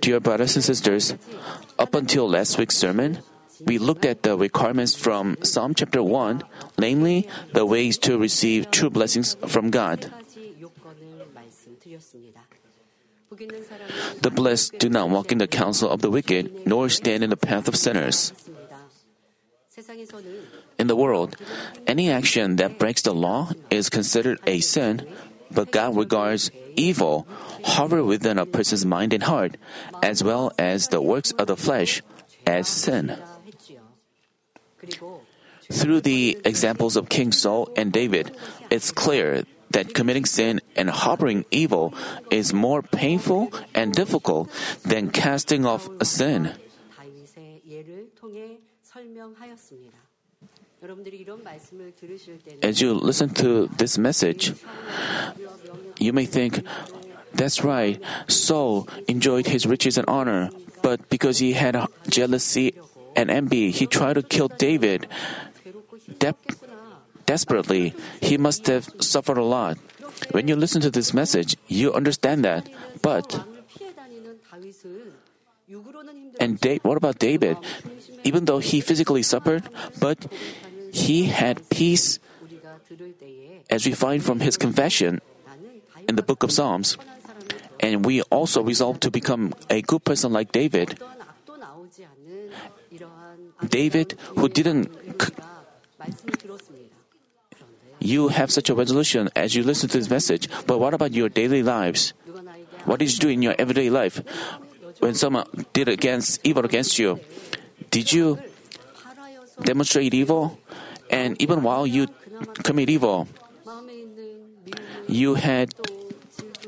Dear brothers and sisters, up until last week's sermon, we looked at the requirements from Psalm chapter 1, namely, the ways to receive true blessings from God. The blessed do not walk in the counsel of the wicked, nor stand in the path of sinners. In the world, any action that breaks the law is considered a sin, but God regards evil hover within a person's mind and heart, as well as the works of the flesh, as sin. Through the examples of King Saul and David, it's clear that committing sin and harboring evil is more painful and difficult than casting off a sin. As you listen to this message, you may think, that's right, Saul enjoyed his riches and honor, but because he had jealousy and envy, he tried to kill David. De- desperately, he must have suffered a lot. When you listen to this message, you understand that. But, and what about David? Even though he physically suffered, but he had peace, as we find from his confession in the book of Psalms. And we also resolve to become a good person like David. David, who didn't. You have such a resolution as you listen to this message, but what about your daily lives? What did you do in your everyday life? When someone did against evil against you, did you demonstrate evil? And even while you commit evil, you had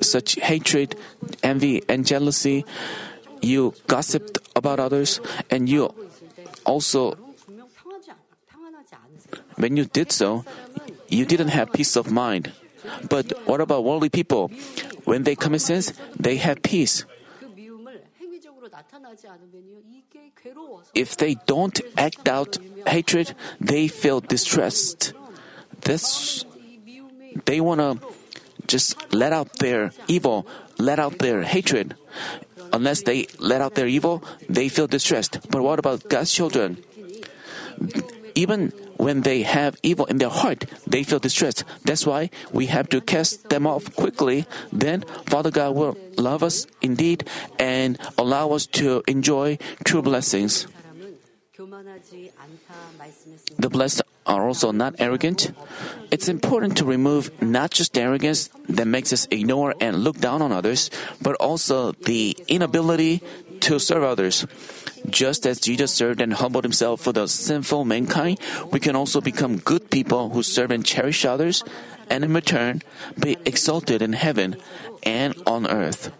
such hatred, envy, and jealousy. You gossiped about others, and you also, when you did so, you didn't have peace of mind. But what about worldly people? When they commit sins, they have peace. If they don't act out hatred, they feel distressed. This, they want to just let out their evil, let out their hatred. Unless they let out their evil, they feel distressed. But what about God's children? Even when they have evil in their heart, they feel distressed. That's why we have to cast them off quickly. Then Father God will love us indeed and allow us to enjoy true blessings. The blessed are also not arrogant. It's important to remove not just arrogance that makes us ignore and look down on others, but also the inability to serve others. Just as Jesus served and humbled himself for the sinful mankind, we can also become good people who serve and cherish others, and in return, be exalted in heaven and on earth.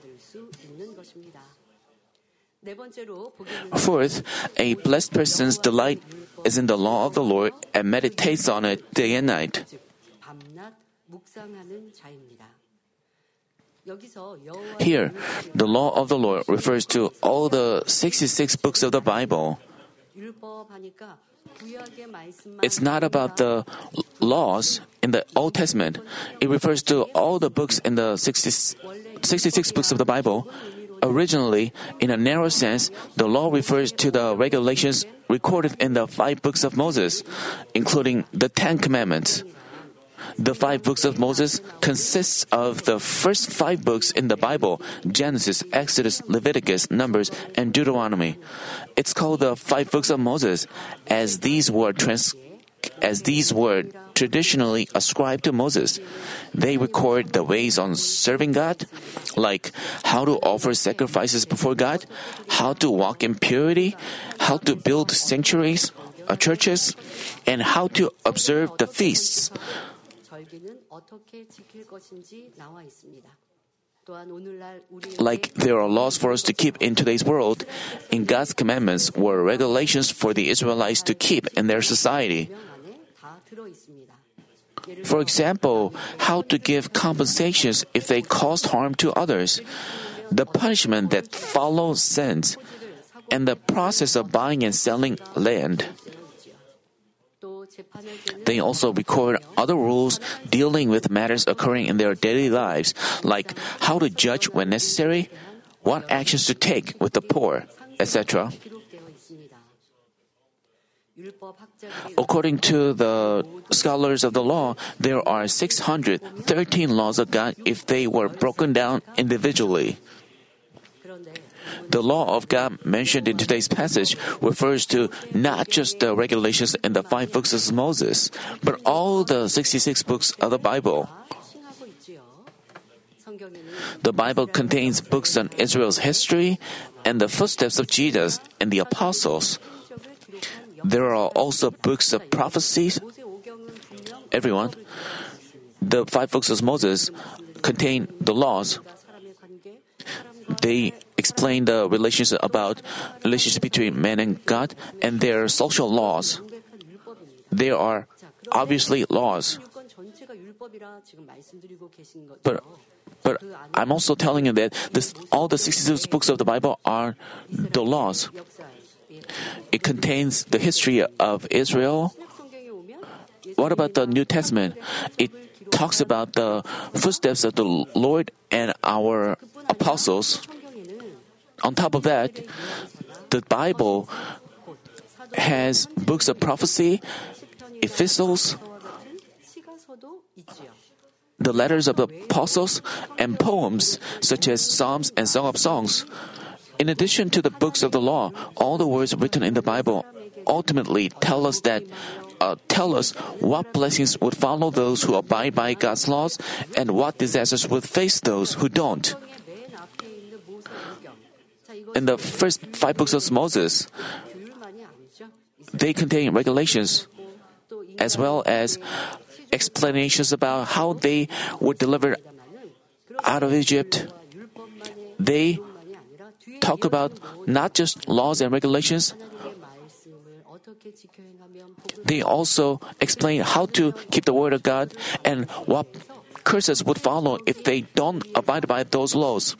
Fourth, a blessed person's delight is in the law of the Lord and meditates on it day and night. Here, the law of the Lord refers to all the 66 books of the Bible. It's not about the laws in the Old Testament. It refers to all the books in the 60, 66 books of the Bible. Originally, in a narrow sense, the law refers to the regulations recorded in the five books of Moses, including the Ten Commandments. The five books of Moses consists of the first five books in the Bible Genesis, Exodus, Leviticus, Numbers, and Deuteronomy. It's called the five books of Moses, as these were trans- as these were traditionally ascribed to Moses. They record the ways on serving God, like how to offer sacrifices before God, how to walk in purity, how to build sanctuaries, uh, churches, and how to observe the feasts. Like there are laws for us to keep in today's world, in God's commandments were regulations for the Israelites to keep in their society. For example, how to give compensations if they caused harm to others, the punishment that follows sins, and the process of buying and selling land. They also record other rules dealing with matters occurring in their daily lives, like how to judge when necessary, what actions to take with the poor, etc. According to the scholars of the law, there are 613 laws of God if they were broken down individually. The law of God mentioned in today's passage refers to not just the regulations in the five books of Moses, but all the 66 books of the Bible. The Bible contains books on Israel's history and the footsteps of Jesus and the apostles. There are also books of prophecies. Everyone, the five books of Moses contain the laws. They explain the relationship about relationship between man and God and their social laws. There are obviously laws. But but I'm also telling you that this, all the 66 books of the Bible are the laws. It contains the history of Israel. What about the New Testament? It talks about the footsteps of the Lord and our apostles. On top of that, the Bible has books of prophecy, epistles, the letters of the apostles, and poems such as Psalms and Song of Songs. In addition to the books of the law, all the words written in the Bible ultimately tell us that uh, tell us what blessings would follow those who abide by God's laws and what disasters would face those who don't. In the first five books of Moses, they contain regulations as well as explanations about how they were delivered out of Egypt. They talk about not just laws and regulations, they also explain how to keep the word of God and what curses would follow if they don't abide by those laws.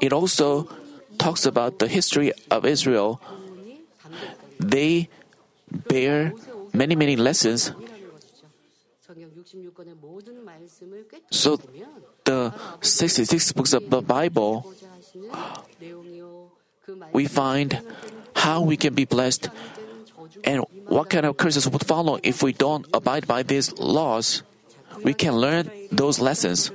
It also talks about the history of Israel. They bear many, many lessons. So, the 66 books of the Bible, we find how we can be blessed and what kind of curses would follow if we don't abide by these laws. We can learn those lessons.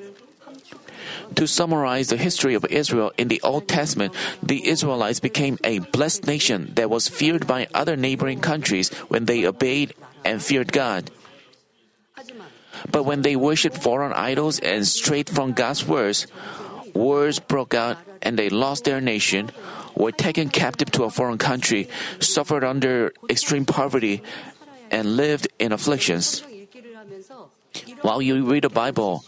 To summarize the history of Israel in the Old Testament, the Israelites became a blessed nation that was feared by other neighboring countries when they obeyed and feared God. But when they worshipped foreign idols and strayed from God's words, wars broke out and they lost their nation, were taken captive to a foreign country, suffered under extreme poverty, and lived in afflictions. While you read the Bible,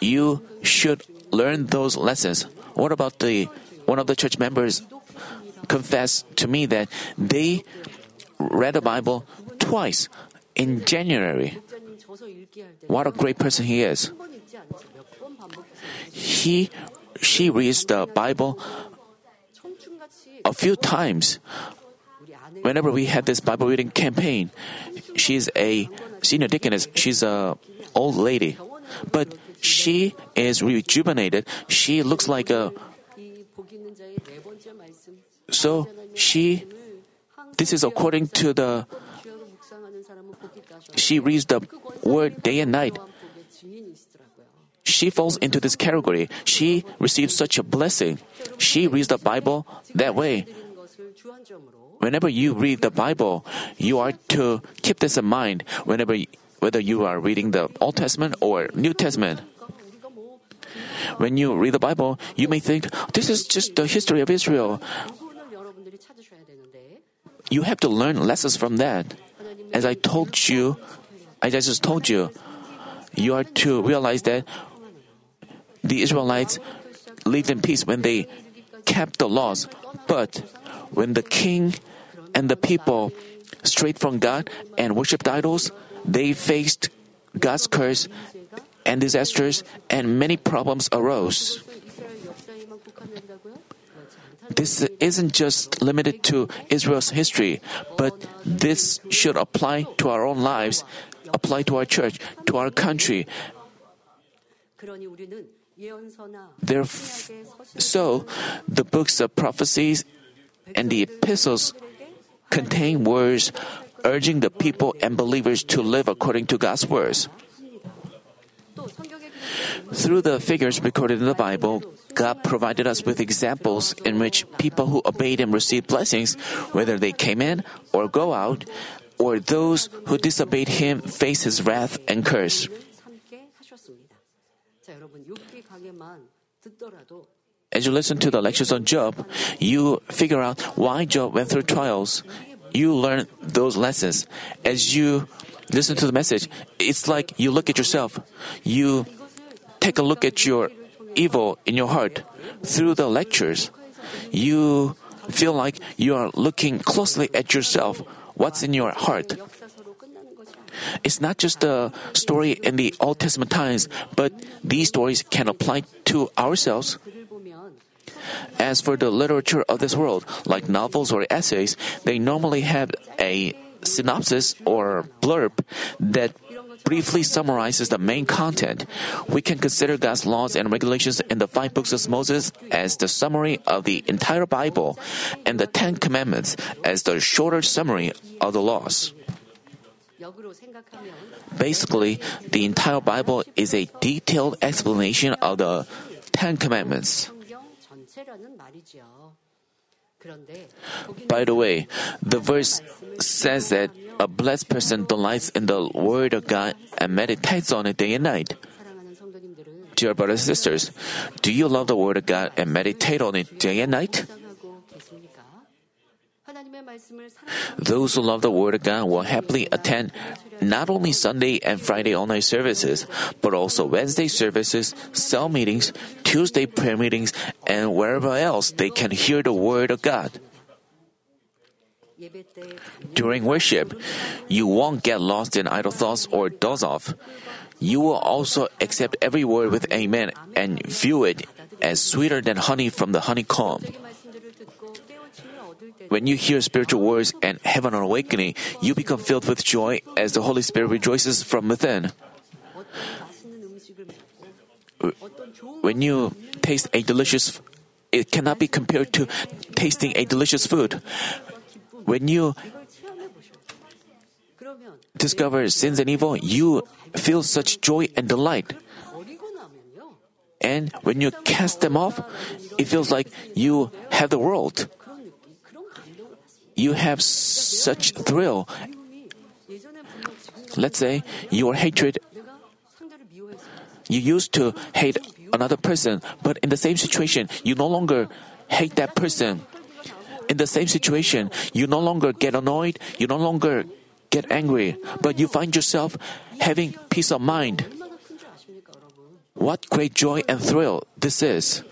you should learn those lessons. What about the one of the church members confessed to me that they read the Bible twice in January. What a great person he is. He she reads the Bible a few times. Whenever we had this Bible reading campaign, she's a senior deaconess. She's a old lady, but she is rejuvenated. She looks like a. So she. This is according to the. She reads the word day and night. She falls into this category. She receives such a blessing. She reads the Bible that way. Whenever you read the Bible, you are to keep this in mind whenever whether you are reading the Old Testament or New Testament. When you read the Bible, you may think this is just the history of Israel. You have to learn lessons from that. As I told you, as I just told you, you are to realize that the Israelites lived in peace when they kept the laws. But when the king and the people strayed from God and worshipped idols, they faced God's curse and disasters, and many problems arose. This isn't just limited to Israel's history, but this should apply to our own lives, apply to our church, to our country. Theref- so, the books of prophecies and the epistles contain words urging the people and believers to live according to God's words. Through the figures recorded in the Bible, God provided us with examples in which people who obeyed Him received blessings, whether they came in or go out, or those who disobeyed Him face His wrath and curse. As you listen to the lectures on Job, you figure out why Job went through trials you learn those lessons. As you listen to the message, it's like you look at yourself. You take a look at your evil in your heart through the lectures. You feel like you are looking closely at yourself, what's in your heart. It's not just a story in the Old Testament times, but these stories can apply to ourselves. As for the literature of this world, like novels or essays, they normally have a synopsis or blurb that briefly summarizes the main content. We can consider God's laws and regulations in the five books of Moses as the summary of the entire Bible, and the Ten Commandments as the shorter summary of the laws. Basically, the entire Bible is a detailed explanation of the Ten Commandments. By the way, the verse says that a blessed person delights in the Word of God and meditates on it day and night. Dear brothers and sisters, do you love the Word of God and meditate on it day and night? Those who love the Word of God will happily attend not only Sunday and Friday online services, but also Wednesday services, cell meetings, Tuesday prayer meetings, and wherever else they can hear the Word of God. During worship, you won't get lost in idle thoughts or doze off. You will also accept every word with amen and view it as sweeter than honey from the honeycomb. When you hear spiritual words and have an awakening, you become filled with joy as the Holy Spirit rejoices from within. When you taste a delicious it cannot be compared to tasting a delicious food. When you discover sins and evil, you feel such joy and delight. And when you cast them off, it feels like you have the world you have such thrill. Let's say your hatred, you used to hate another person, but in the same situation, you no longer hate that person. In the same situation, you no longer get annoyed, you no longer get angry, but you find yourself having peace of mind. What great joy and thrill this is!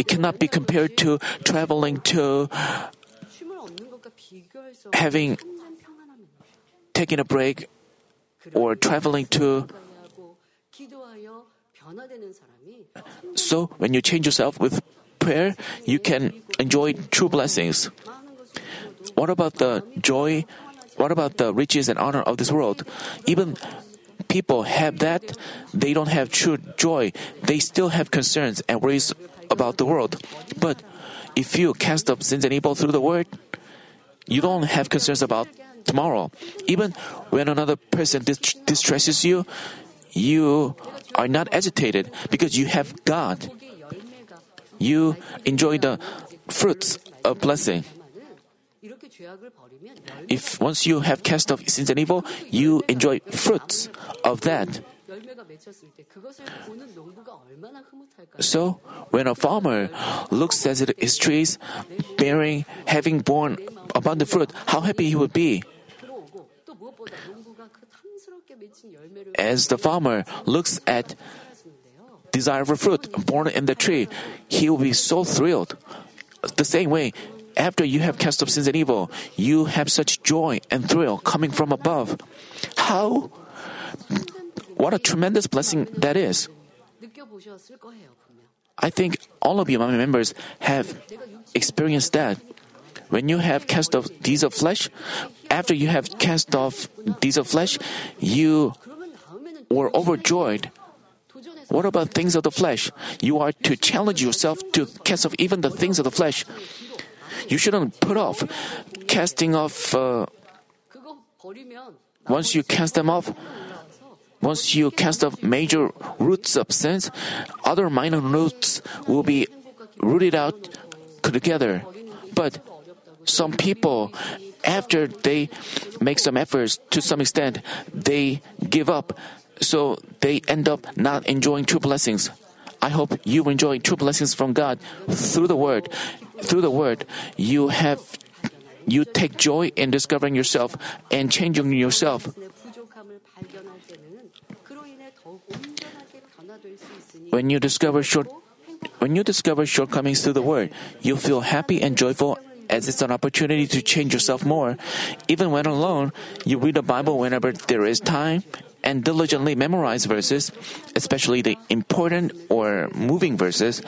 it cannot be compared to traveling to having taking a break or traveling to so when you change yourself with prayer you can enjoy true blessings. What about the joy what about the riches and honor of this world? Even people have that, they don't have true joy. They still have concerns and worries about the world. But if you cast up sins and evil through the word, you don't have concerns about tomorrow. Even when another person dist- distresses you, you are not agitated because you have God. You enjoy the fruits of blessing. If once you have cast off sins and evil, you enjoy fruits of that. So, when a farmer looks at his trees bearing, having borne abundant fruit, how happy he would be. As the farmer looks at desirable fruit born in the tree, he will be so thrilled. The same way, after you have cast off sins and evil, you have such joy and thrill coming from above. How? What a tremendous blessing that is. I think all of you, my members, have experienced that. When you have cast off deeds of flesh, after you have cast off deeds of flesh, you were overjoyed. What about things of the flesh? You are to challenge yourself to cast off even the things of the flesh you shouldn't put off casting off. Uh, once you cast them off, once you cast off major roots of sins, other minor roots will be rooted out together. But some people, after they make some efforts to some extent, they give up. So they end up not enjoying true blessings. I hope you enjoy true blessings from God through the Word through the word, you have you take joy in discovering yourself and changing yourself. When you discover short when you discover shortcomings through the word, you feel happy and joyful as it's an opportunity to change yourself more. Even when alone, you read the Bible whenever there is time and diligently memorize verses, especially the important or moving verses,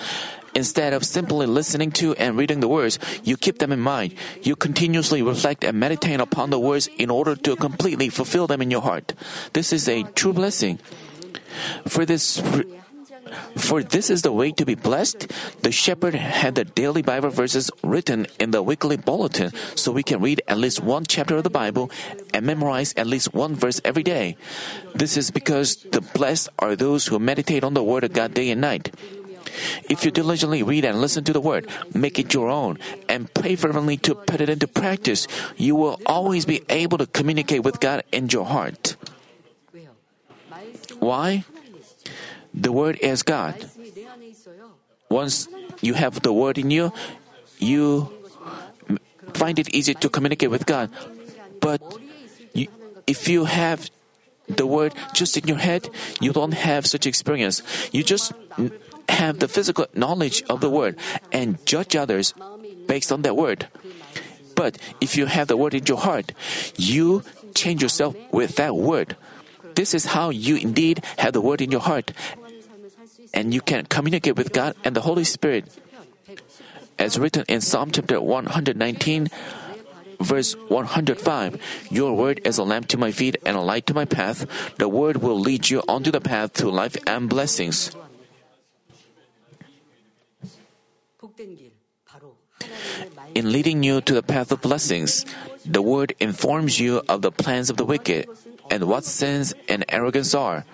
Instead of simply listening to and reading the words, you keep them in mind. You continuously reflect and meditate upon the words in order to completely fulfill them in your heart. This is a true blessing. For this for this is the way to be blessed. The shepherd had the daily Bible verses written in the weekly bulletin so we can read at least one chapter of the Bible and memorize at least one verse every day. This is because the blessed are those who meditate on the word of God day and night. If you diligently read and listen to the Word, make it your own, and pray fervently to put it into practice, you will always be able to communicate with God in your heart. Why? The Word is God. Once you have the Word in you, you find it easy to communicate with God. But you, if you have the Word just in your head, you don't have such experience. You just have the physical knowledge of the word and judge others based on that word. But if you have the word in your heart, you change yourself with that word. This is how you indeed have the word in your heart, and you can communicate with God and the Holy Spirit. As written in Psalm chapter 119, verse 105 Your word is a lamp to my feet and a light to my path. The word will lead you onto the path to life and blessings. In leading you to the path of blessings, the Word informs you of the plans of the wicked and what sins and arrogance are.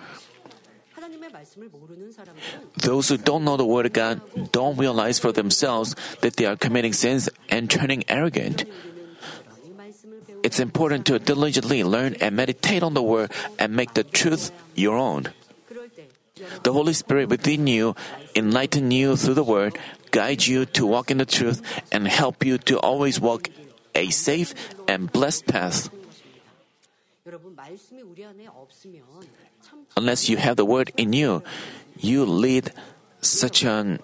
Those who don't know the Word of God don't realize for themselves that they are committing sins and turning arrogant. It's important to diligently learn and meditate on the Word and make the truth your own. The Holy Spirit within you enlighten you through the Word guide you to walk in the truth, and help you to always walk a safe and blessed path. Unless you have the word in you, you lead such an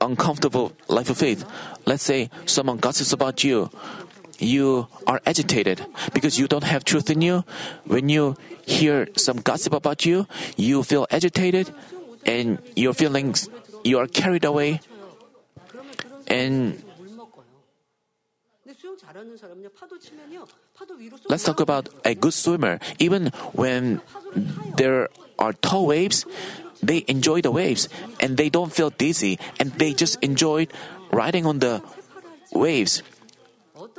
uncomfortable life of faith. Let's say someone gossips about you. You are agitated because you don't have truth in you. When you hear some gossip about you, you feel agitated and your feelings you are carried away and Let's talk about a good swimmer. Even when there are tall waves, they enjoy the waves and they don't feel dizzy and they just enjoy riding on the waves.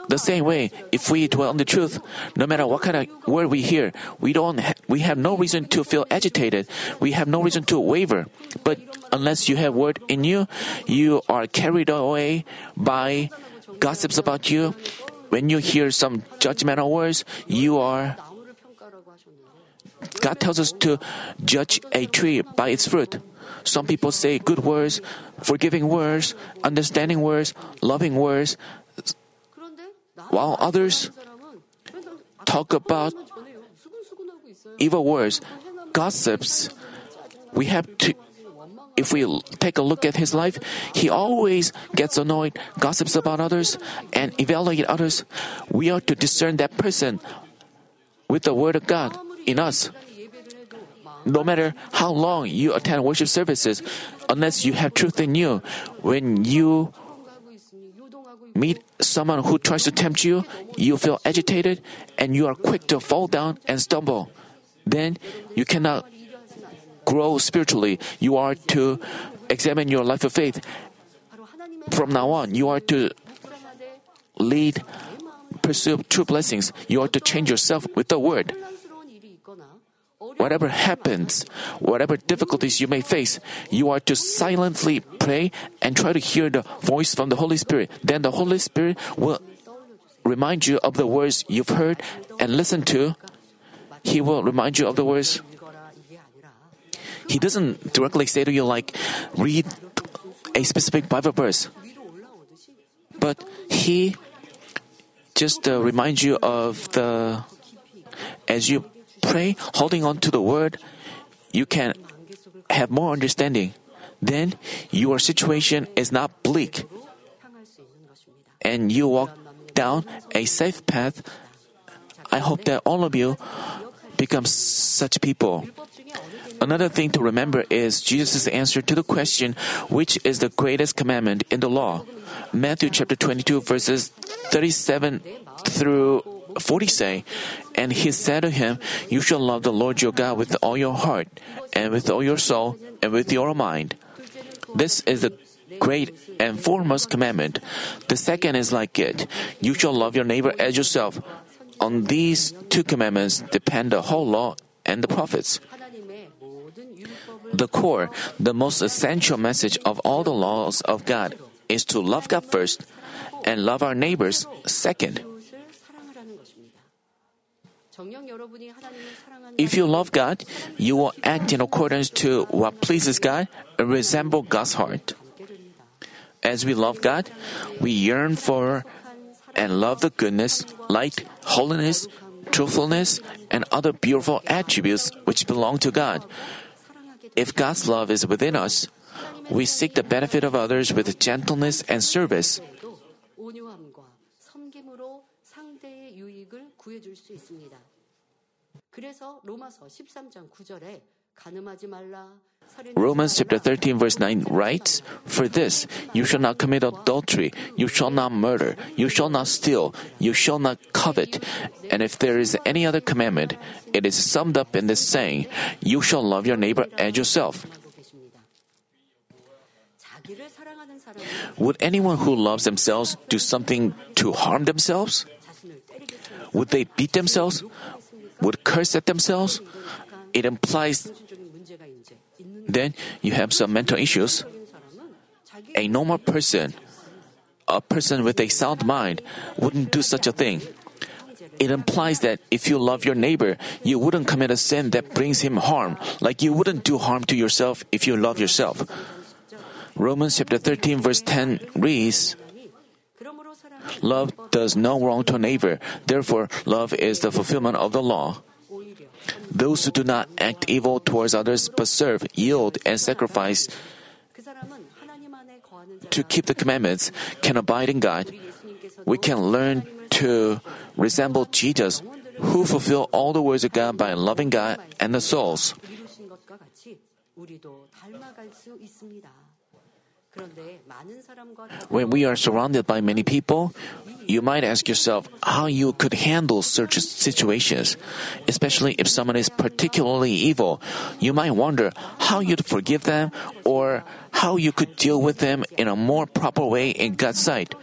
The same way, if we dwell on the truth, no matter what kind of word we hear, we don't ha- we have no reason to feel agitated. We have no reason to waver. But unless you have word in you, you are carried away by gossips about you. When you hear some judgmental words, you are God tells us to judge a tree by its fruit. Some people say good words, forgiving words, understanding words, loving words, while others talk about evil words, gossips. We have to, if we take a look at his life, he always gets annoyed, gossips about others, and evaluate others. We are to discern that person with the Word of God in us. No matter how long you attend worship services, unless you have truth in you, when you meet someone who tries to tempt you, you feel agitated and you are quick to fall down and stumble. Then you cannot grow spiritually. You are to examine your life of faith. From now on, you are to lead, pursue true blessings. You are to change yourself with the word whatever happens, whatever difficulties you may face, you are to silently pray and try to hear the voice from the Holy Spirit. Then the Holy Spirit will remind you of the words you've heard and listened to. He will remind you of the words. He doesn't directly say to you, like, read a specific Bible verse. But He just uh, reminds you of the. As you pray holding on to the word, you can have more understanding. Then your situation is not bleak and you walk down a safe path. I hope that all of you become such people. Another thing to remember is Jesus' answer to the question, which is the greatest commandment in the law? Matthew chapter 22, verses 37 through 40 say, And he said to him, You shall love the Lord your God with all your heart, and with all your soul, and with your mind. This is the great and foremost commandment. The second is like it You shall love your neighbor as yourself. On these two commandments depend the whole law and the prophets. The core, the most essential message of all the laws of God is to love God first and love our neighbors second. If you love God, you will act in accordance to what pleases God and resemble God's heart. As we love God, we yearn for and love the goodness, light, holiness, truthfulness, and other beautiful attributes which belong to God. If God's love is within us, we seek the benefit of others with gentleness and service. 그래서 로마서 13장 9절에 가늠하지 말라. 살인하지 Romans chapter 말라. 13 verse 9 writes, For this, you shall not commit adultery, you shall not murder, you shall not steal, you shall not covet. And if there is any other commandment, it is summed up in this saying, You shall love your neighbor as yourself. 하고 계십니다. 자기를 사랑하는 사람은 Would anyone who loves themselves do something to harm themselves? 자신을 때리겠습니다. Would they beat themselves? would curse at themselves, it implies then you have some mental issues. A normal person, a person with a sound mind, wouldn't do such a thing. It implies that if you love your neighbor, you wouldn't commit a sin that brings him harm, like you wouldn't do harm to yourself if you love yourself. Romans chapter 13 verse 10 reads, Love does no wrong to a neighbor. Therefore, love is the fulfillment of the law. Those who do not act evil towards others but serve, yield, and sacrifice to keep the commandments can abide in God. We can learn to resemble Jesus, who fulfilled all the words of God by loving God and the souls. When we are surrounded by many people, you might ask yourself how you could handle such situations. Especially if someone is particularly evil, you might wonder how you'd forgive them or how you could deal with them in a more proper way in God's sight.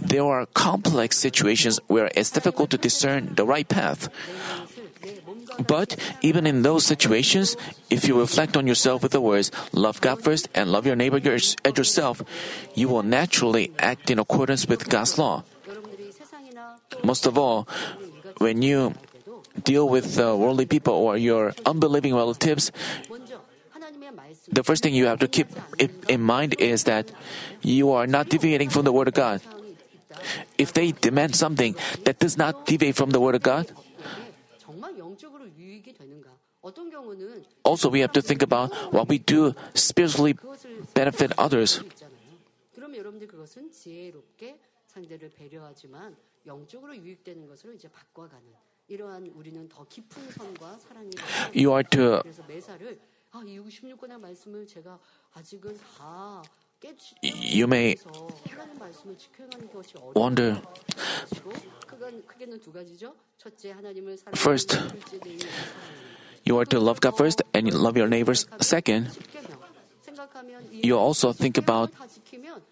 There are complex situations where it's difficult to discern the right path. But even in those situations, if you reflect on yourself with the words, love God first and love your neighbor as yourself, you will naturally act in accordance with God's law. Most of all, when you deal with uh, worldly people or your unbelieving relatives, the first thing you have to keep in mind is that you are not deviating from the Word of God. If they demand something that does not deviate from the Word of God, also we have to think about what we do spiritually benefit others. 그럼 여러분들 그것은 지혜롭게 상대를 배려하지만 영적으로 유익되는 것으로 이제 바꿔가는 이러한 우리는 더 깊은 선과 사랑이 You are to 그래서 매사를 아, 이 66권의 말씀을 제가 아직은 다 you may wonder. First, you are to love God first and love your neighbors second. You also think about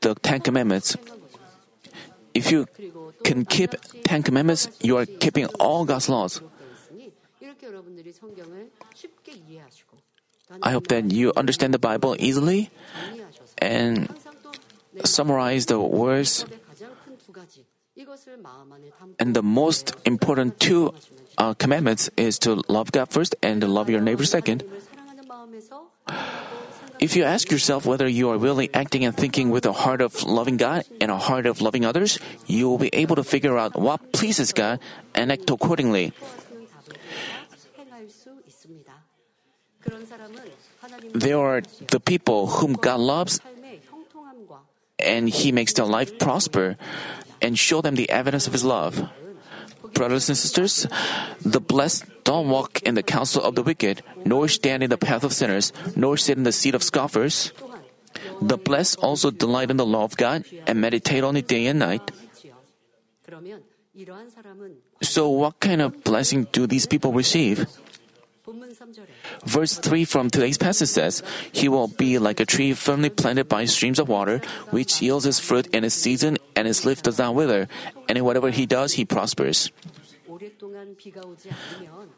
the Ten Commandments. If you can keep Ten Commandments, you are keeping all God's laws. I hope that you understand the Bible easily and summarize the words. And the most important two uh, commandments is to love God first and to love your neighbor second. If you ask yourself whether you are really acting and thinking with a heart of loving God and a heart of loving others, you will be able to figure out what pleases God and act accordingly. There are the people whom God loves and He makes their life prosper and show them the evidence of His love. Brothers and sisters, the blessed don't walk in the counsel of the wicked, nor stand in the path of sinners, nor sit in the seat of scoffers. The blessed also delight in the law of God and meditate on it day and night. So, what kind of blessing do these people receive? Verse 3 from today's passage says, He will be like a tree firmly planted by streams of water, which yields its fruit in its season, and its leaf does not wither, and in whatever he does, he prospers.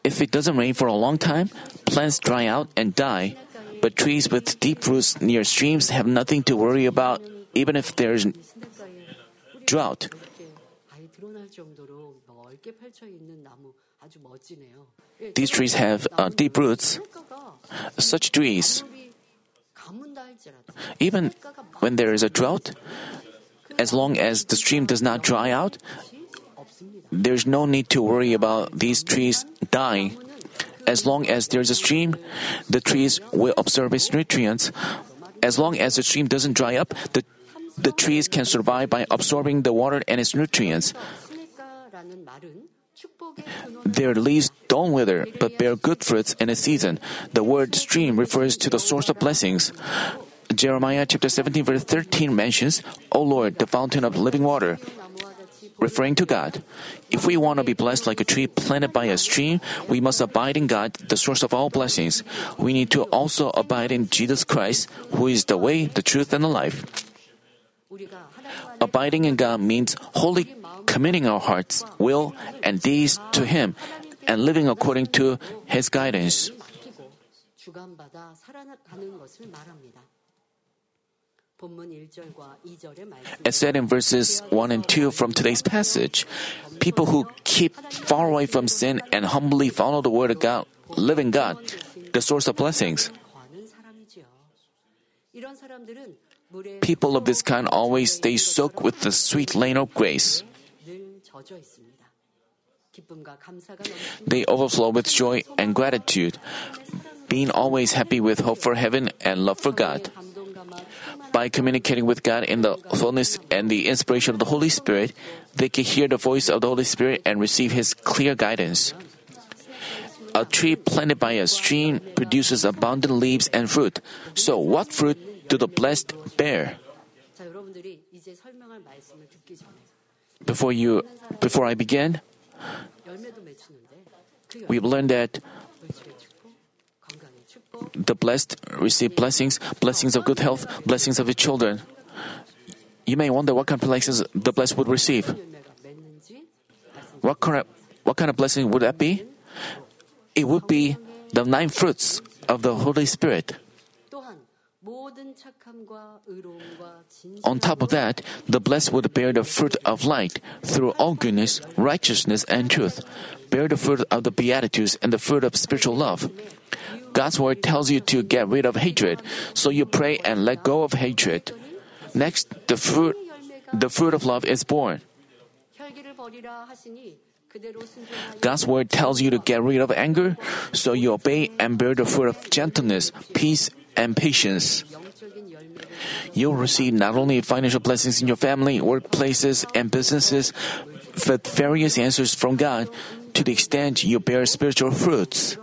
If it doesn't rain for a long time, plants dry out and die. But trees with deep roots near streams have nothing to worry about, even if there's drought. These trees have uh, deep roots. Such trees, even when there is a drought, as long as the stream does not dry out, there's no need to worry about these trees dying. As long as there's a stream, the trees will absorb its nutrients. As long as the stream doesn't dry up, the, the trees can survive by absorbing the water and its nutrients. Their leaves don't wither, but bear good fruits in a season. The word stream refers to the source of blessings. Jeremiah chapter 17 verse 13 mentions, O Lord, the fountain of living water. Referring to God. If we want to be blessed like a tree planted by a stream, we must abide in God, the source of all blessings. We need to also abide in Jesus Christ, who is the way, the truth, and the life. Abiding in God means wholly committing our hearts, will, and deeds to Him and living according to His guidance. As said in verses 1 and 2 from today's passage, people who keep far away from sin and humbly follow the word of God, live in God, the source of blessings. People of this kind always stay soaked with the sweet lane of grace. They overflow with joy and gratitude, being always happy with hope for heaven and love for God. By communicating with God in the fullness and the inspiration of the Holy Spirit, they can hear the voice of the Holy Spirit and receive His clear guidance. A tree planted by a stream produces abundant leaves and fruit. So, what fruit do the blessed bear? Before you, before I begin, we've learned that the blessed receive blessings, blessings of good health, blessings of the children. You may wonder what kind of blessings the blessed would receive. What kind of, what kind of blessing would that be? It would be the nine fruits of the Holy Spirit. On top of that, the blessed would bear the fruit of light through all goodness, righteousness, and truth. Bear the fruit of the Beatitudes and the fruit of spiritual love. God's word tells you to get rid of hatred, so you pray and let go of hatred. Next, the fruit, the fruit of love is born. God's word tells you to get rid of anger, so you obey and bear the fruit of gentleness, peace, and patience. You'll receive not only financial blessings in your family, workplaces, and businesses, but various answers from God to the extent you bear spiritual fruits.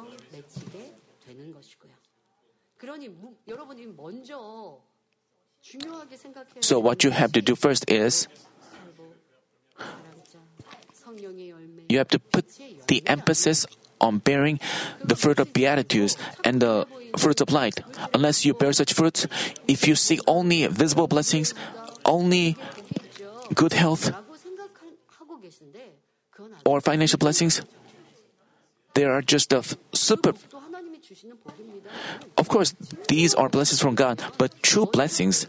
So, what you have to do first is you have to put the emphasis on bearing the fruit of beatitudes and the fruits of light. Unless you bear such fruits, if you seek only visible blessings, only good health, or financial blessings, they are just a super. Of course, these are blessings from God, but true blessings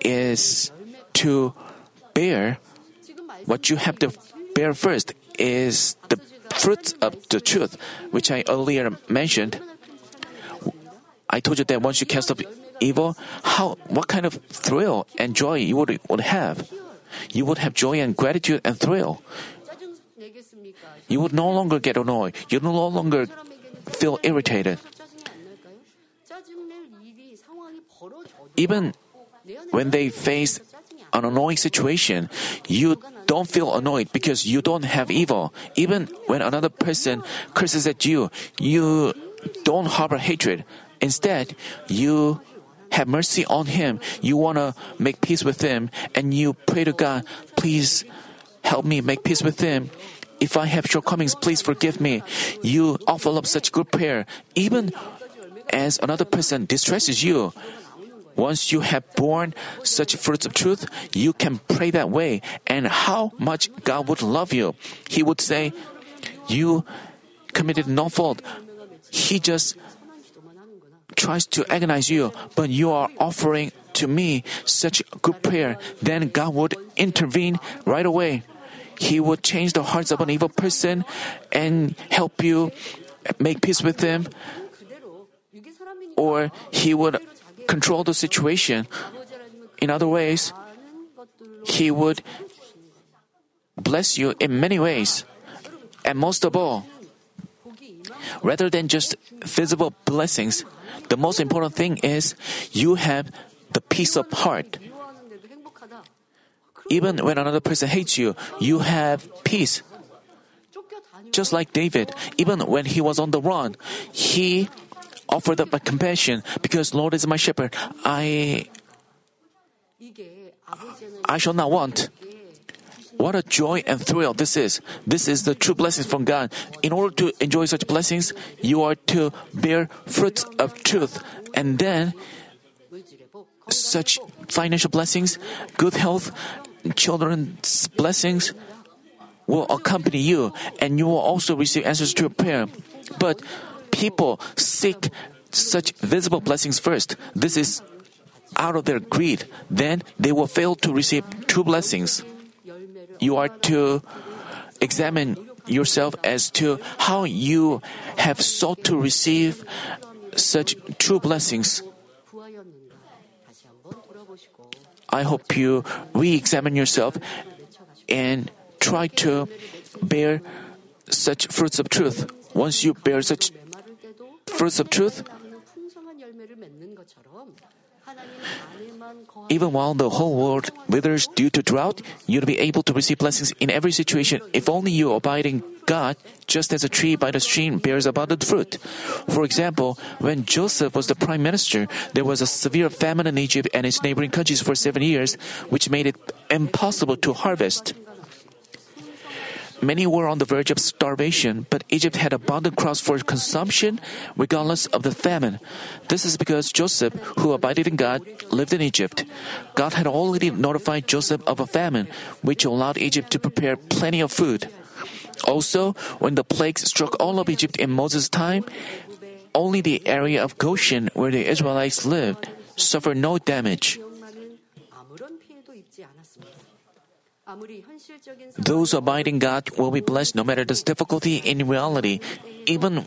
is to bear what you have to bear first is the fruits of the truth, which I earlier mentioned. I told you that once you cast off evil, how what kind of thrill and joy you would, would have? You would have joy and gratitude and thrill. You would no longer get annoyed. You no longer feel irritated. Even when they face an annoying situation, you don't feel annoyed because you don't have evil. Even when another person curses at you, you don't harbor hatred. Instead, you have mercy on him. You want to make peace with him and you pray to God, please help me make peace with him. If I have shortcomings, please forgive me. You offer up such good prayer, even as another person distresses you. Once you have borne such fruits of truth, you can pray that way, and how much God would love you. He would say, You committed no fault. He just tries to agonize you, but you are offering to me such good prayer. Then God would intervene right away. He would change the hearts of an evil person and help you make peace with them, or He would control the situation. In other ways, He would bless you in many ways. And most of all, rather than just visible blessings, the most important thing is you have the peace of heart. Even when another person hates you, you have peace. Just like David, even when he was on the run, he offered up by compassion because Lord is my shepherd. I I shall not want. What a joy and thrill this is. This is the true blessing from God. In order to enjoy such blessings, you are to bear fruits of truth. And then, such financial blessings, good health, children's blessings will accompany you, and you will also receive answers to your prayer. But people seek such visible blessings first. This is out of their greed. Then they will fail to receive true blessings. You are to examine yourself as to how you have sought to receive such true blessings. I hope you re examine yourself and try to bear such fruits of truth. Once you bear such fruits of truth, even while the whole world withers due to drought, you'll be able to receive blessings in every situation if only you abide in God, just as a tree by the stream bears abundant fruit. For example, when Joseph was the prime minister, there was a severe famine in Egypt and its neighboring countries for seven years, which made it impossible to harvest. Many were on the verge of starvation, but Egypt had abundant crops for consumption regardless of the famine. This is because Joseph, who abided in God, lived in Egypt. God had already notified Joseph of a famine, which allowed Egypt to prepare plenty of food. Also, when the plagues struck all of Egypt in Moses' time, only the area of Goshen where the Israelites lived suffered no damage. Those who abide in God will be blessed no matter this difficulty in reality, even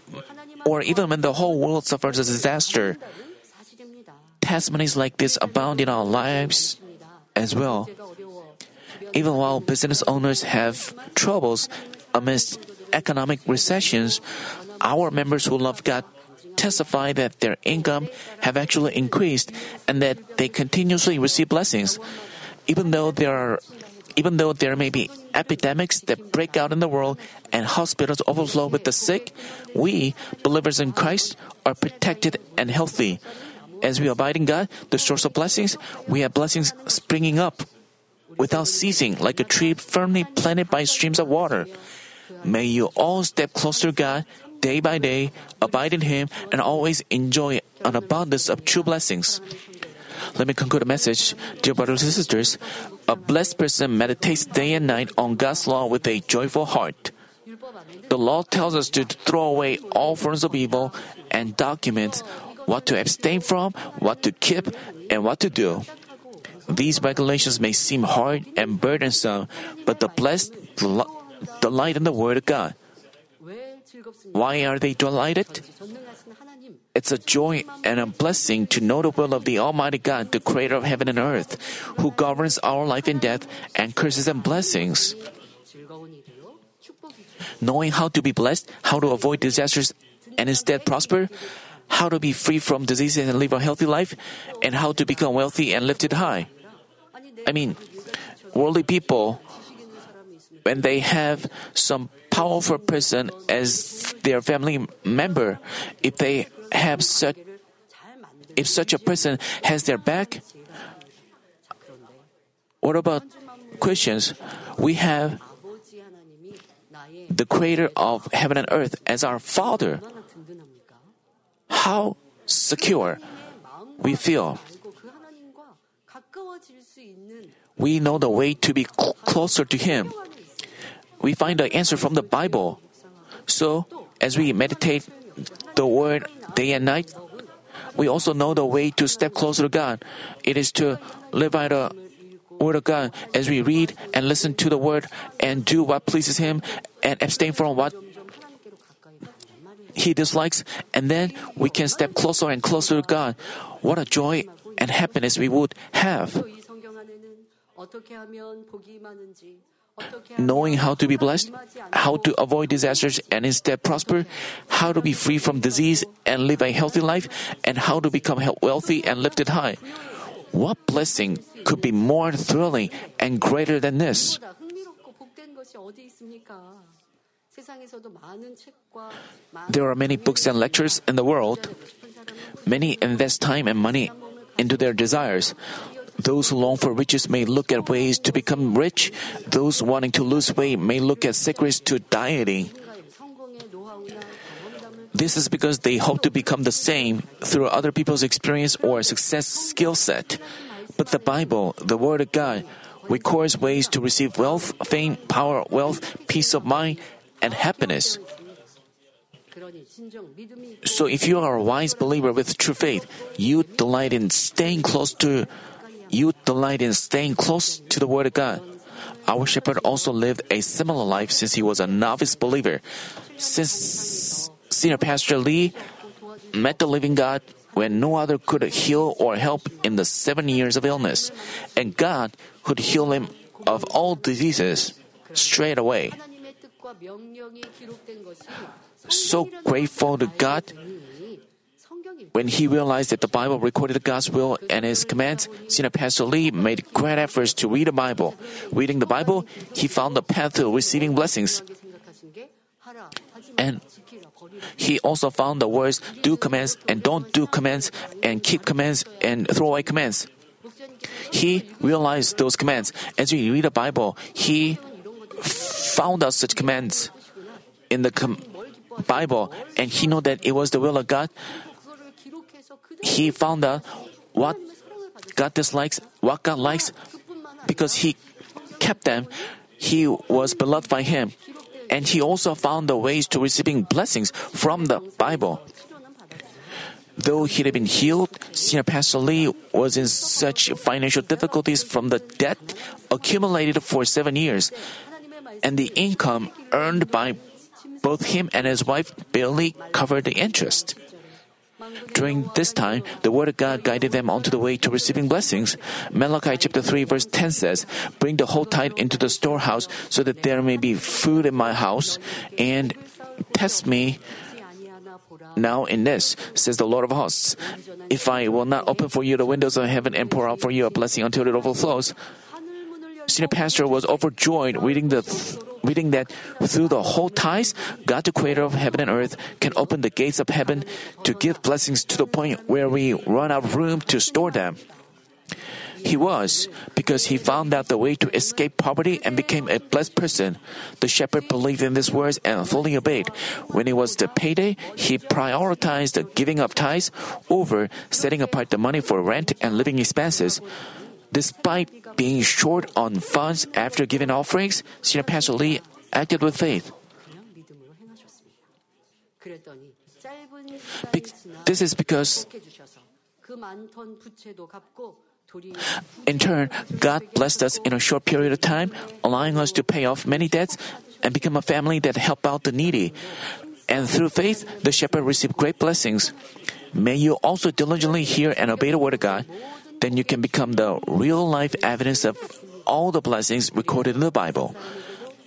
or even when the whole world suffers a disaster. Testimonies like this abound in our lives as well. Even while business owners have troubles amidst economic recessions, our members who love God testify that their income have actually increased and that they continuously receive blessings. Even though there are even though there may be epidemics that break out in the world and hospitals overflow with the sick, we, believers in Christ, are protected and healthy. As we abide in God, the source of blessings, we have blessings springing up without ceasing, like a tree firmly planted by streams of water. May you all step closer to God day by day, abide in Him, and always enjoy an abundance of true blessings. Let me conclude the message. Dear brothers and sisters, a blessed person meditates day and night on God's law with a joyful heart. The law tells us to throw away all forms of evil and documents what to abstain from, what to keep, and what to do. These regulations may seem hard and burdensome, but the blessed delight in the Word of God. Why are they delighted? It's a joy and a blessing to know the will of the Almighty God, the Creator of heaven and earth, who governs our life and death and curses and blessings. Knowing how to be blessed, how to avoid disasters and instead prosper, how to be free from diseases and live a healthy life, and how to become wealthy and lifted high. I mean, worldly people, when they have some powerful person as their family member, if they have such, if such a person has their back, what about Christians? We have the creator of heaven and earth as our father. How secure we feel. We know the way to be cl- closer to Him. We find the answer from the Bible. So, as we meditate the Word day and night, we also know the way to step closer to God. It is to live by the Word of God as we read and listen to the Word and do what pleases Him and abstain from what He dislikes, and then we can step closer and closer to God. What a joy and happiness we would have. Knowing how to be blessed, how to avoid disasters and instead prosper, how to be free from disease and live a healthy life, and how to become wealthy and lifted high. What blessing could be more thrilling and greater than this? There are many books and lectures in the world. Many invest time and money into their desires. Those who long for riches may look at ways to become rich. Those wanting to lose weight may look at secrets to dieting. This is because they hope to become the same through other people's experience or success skill set. But the Bible, the Word of God, records ways to receive wealth, fame, power, wealth, peace of mind, and happiness. So if you are a wise believer with true faith, you delight in staying close to you delight in staying close to the Word of God. Our shepherd also lived a similar life since he was a novice believer. Since Senior Pastor Lee met the living God when no other could heal or help in the seven years of illness, and God could heal him of all diseases straight away. So grateful to God when he realized that the Bible recorded God's will and his commands, Senior Pastor Lee made great efforts to read the Bible. Reading the Bible, he found the path to receiving blessings. And he also found the words do commands and don't do commands and keep commands and throw away commands. He realized those commands. As we read the Bible, he found out such commands in the com- Bible and he knew that it was the will of God he found out what God dislikes, what God likes, because he kept them, he was beloved by him. And he also found the ways to receiving blessings from the Bible. Though he had been healed, Senior Pastor Lee was in such financial difficulties from the debt accumulated for seven years, and the income earned by both him and his wife barely covered the interest. During this time, the Word of God guided them onto the way to receiving blessings. Malachi chapter 3 verse 10 says, Bring the whole tithe into the storehouse so that there may be food in my house and test me now in this, says the Lord of hosts. If I will not open for you the windows of heaven and pour out for you a blessing until it overflows. Senior pastor was overjoyed reading the reading that through the whole ties, God, the creator of heaven and earth, can open the gates of heaven to give blessings to the point where we run out of room to store them. He was, because he found out the way to escape poverty and became a blessed person. The shepherd believed in these words and fully obeyed. When it was the payday, he prioritized the giving of tithes over setting apart the money for rent and living expenses. Despite being short on funds after giving offerings, Senior Pastor Lee acted with faith. Be- this is because in turn, God blessed us in a short period of time, allowing us to pay off many debts and become a family that help out the needy. And through faith, the shepherd received great blessings. May you also diligently hear and obey the word of God. Then you can become the real life evidence of all the blessings recorded in the Bible.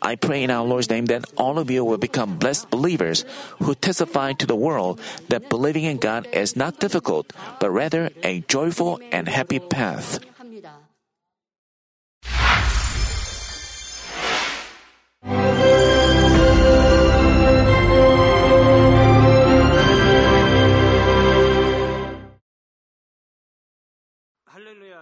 I pray in our Lord's name that all of you will become blessed believers who testify to the world that believing in God is not difficult, but rather a joyful and happy path.